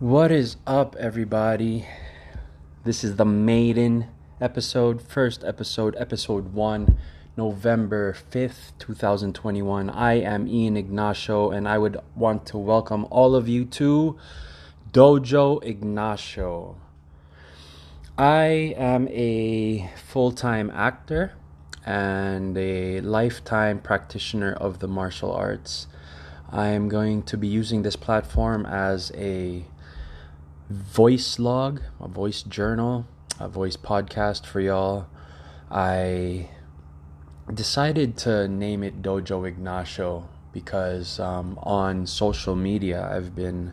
What is up, everybody? This is the maiden episode, first episode, episode one, November 5th, 2021. I am Ian Ignacio, and I would want to welcome all of you to Dojo Ignacio. I am a full time actor and a lifetime practitioner of the martial arts. I am going to be using this platform as a voice log, a voice journal, a voice podcast for y'all. I decided to name it Dojo Ignacio because um, on social media I've been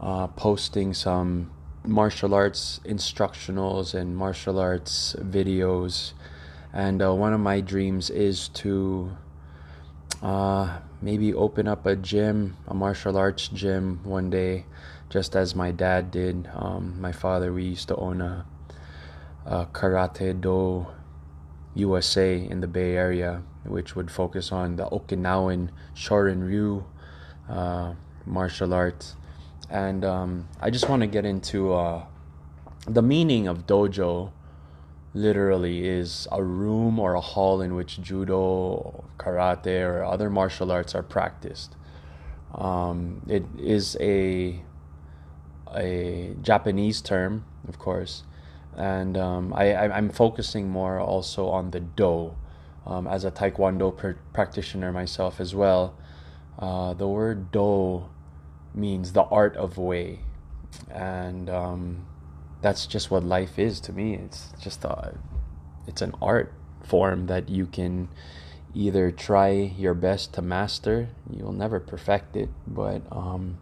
uh, posting some martial arts instructionals and martial arts videos. And uh, one of my dreams is to uh, maybe open up a gym, a martial arts gym one day just as my dad did. Um, my father, we used to own a, a Karate Do USA in the Bay Area, which would focus on the Okinawan Shorin Ryu uh, martial arts. And um, I just want to get into uh, the meaning of dojo. Literally, is a room or a hall in which judo, karate, or other martial arts are practiced. Um, it is a a Japanese term, of course, and um, I, am focusing more also on the do. Um, as a Taekwondo pr- practitioner myself as well, uh, the word do means the art of way, and um, that's just what life is to me. It's just a, it's an art form that you can either try your best to master. You'll never perfect it, but um,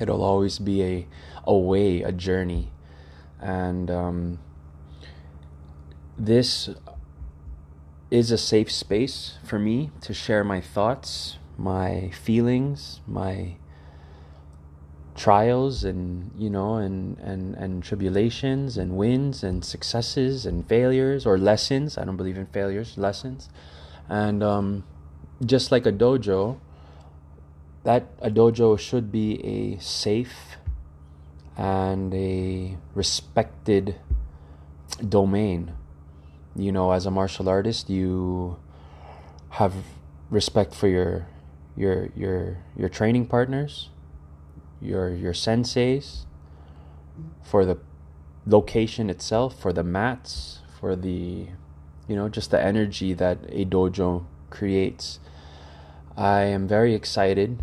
it'll always be a a way, a journey, and um, this is a safe space for me to share my thoughts, my feelings, my trials and you know and and and tribulations and wins and successes and failures or lessons. I don't believe in failures lessons. And um, just like a dojo that a dojo should be a safe and a respected domain. You know, as a martial artist, you have respect for your your your your training partners, your your senseis, for the location itself, for the mats, for the you know, just the energy that a dojo creates. I am very excited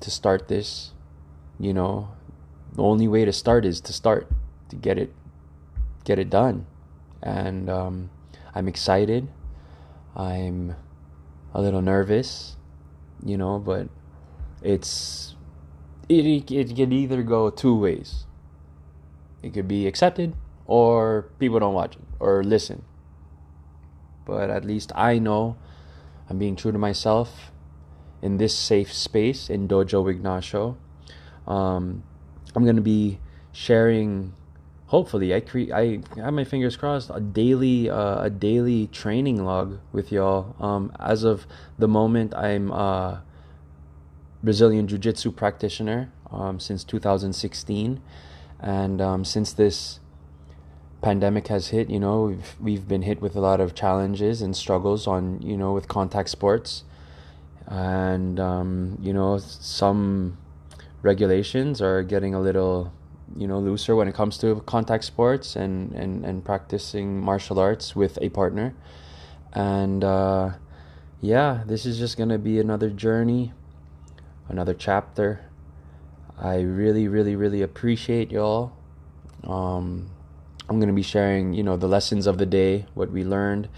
to start this. You know, the only way to start is to start to get it get it done, and um, I'm excited. I'm a little nervous, you know, but it's it it can either go two ways. It could be accepted or people don't watch it or listen. But at least I know I'm being true to myself in this safe space in Dojo Ignacio. Um, I'm gonna be sharing. Hopefully, I create. I have my fingers crossed. A daily, uh, a daily training log with y'all. Um, as of the moment, I'm a Brazilian Jiu Jitsu practitioner um, since 2016, and um, since this pandemic has hit, you know, we've we've been hit with a lot of challenges and struggles on, you know, with contact sports and um, you know some regulations are getting a little you know looser when it comes to contact sports and and, and practicing martial arts with a partner. And uh, yeah this is just gonna be another journey another chapter. I really really really appreciate y'all. Um, i'm gonna be sharing you know the lessons of the day what we learned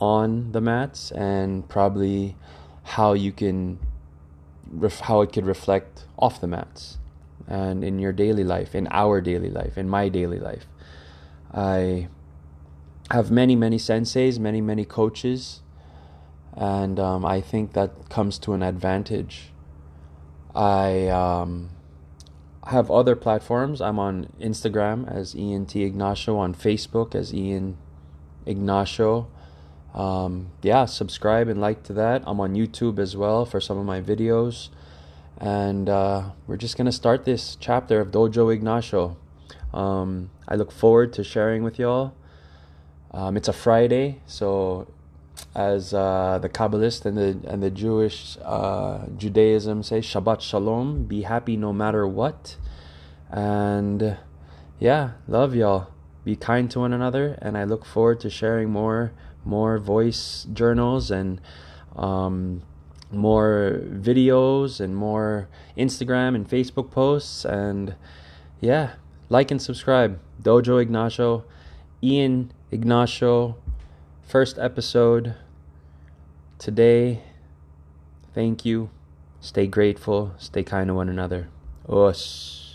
on the mats and probably how you can ref- how it could reflect off the mats and in your daily life in our daily life in my daily life. I have many many senseis many many coaches and um, i think that comes to an advantage. I um, have other platforms. I'm on instagram as ian t ignacio on facebook as ian ignacio um, yeah, subscribe and like to that. I'm on YouTube as well for some of my videos. and uh, we're just gonna start this chapter of Dojo Ignacio. Um, I look forward to sharing with y'all. Um, it's a Friday, so as uh, the Kabbalist and the and the Jewish uh, Judaism say, Shabbat Shalom, be happy no matter what, and yeah, love y'all. Be kind to one another, and I look forward to sharing more more voice journals and um, more videos and more Instagram and Facebook posts. And yeah, like and subscribe. Dojo Ignacio, Ian Ignacio, first episode today. Thank you. Stay grateful. Stay kind to one another. Osss.